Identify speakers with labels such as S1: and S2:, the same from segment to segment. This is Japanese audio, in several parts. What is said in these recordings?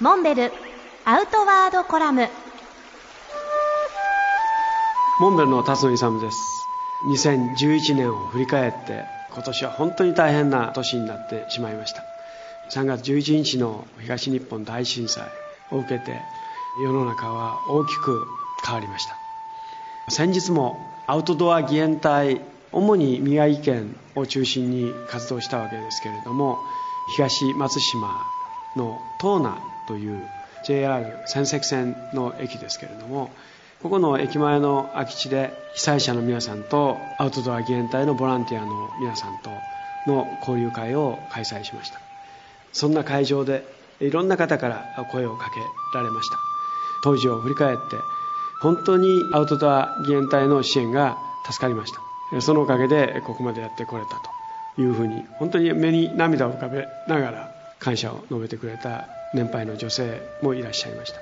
S1: モンベルアウトワードコラム。
S2: モンベルの辰野勇です。2011年を振り返って今年は本当に大変な年になってしまいました。3月11日の東日本大震災を受けて世の中は大きく変わりました。先日もアウトドア義援隊主に宮城県を中心に活動したわけですけれども東松島の東南という JR 仙石線の駅ですけれどもここの駅前の空き地で被災者の皆さんとアウトドア義援隊のボランティアの皆さんとの交流会を開催しました。そんな会場でいろんな方から声をかけられました。当時を振り返って本当にアウトドア義援隊の支援が助かりました。そのおかげでここまでやってこれたというふうに本当に目に涙を浮かべながら感謝を述べてくれた年配の女性もいらっしゃいました。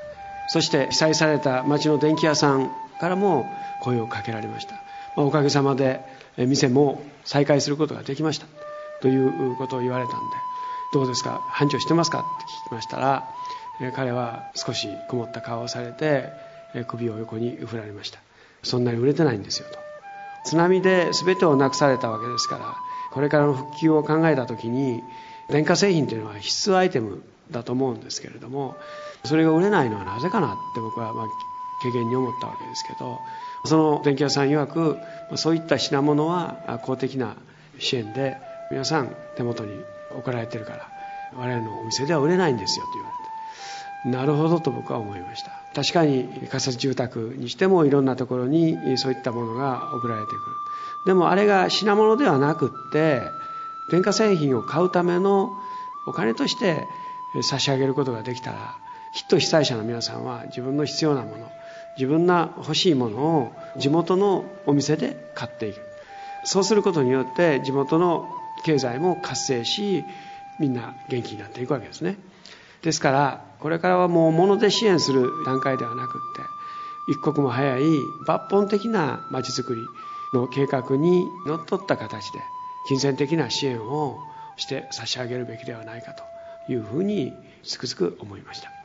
S2: そして被災された町の電気屋さんからも声をかけられました。おかげさまで店も再開することができました。ということを言われたんでどうですか？繁盛してますか？って聞きましたら彼は少し曇った顔をされて首を横に振られました。そんなに売れてないんですよと。津波で全てをなくされたわけですからこれからの復旧を考えた時に電化製品というのは必須アイテムだと思うんですけれどもそれが売れないのはなぜかなって僕はまあ軽減に思ったわけですけどその電気屋さん曰くそういった品物は公的な支援で皆さん手元に送られてるから我々のお店では売れないんですよと言われて。なるほどと僕は思いました。確かに仮設住宅にしてもいろんなところにそういったものが送られてくる。でもあれが品物ではなくって電化製品を買うためのお金として差し上げることができたらきっと被災者の皆さんは自分の必要なもの自分が欲しいものを地元のお店で買っていく。そうすることによって地元の経済も活性しみんな元気になっていくわけですね。ですからこれからはもう物で支援する段階ではなくって一刻も早い抜本的な街づくりの計画にのっとった形で金銭的な支援をして差し上げるべきではないかというふうにつくづく思いました。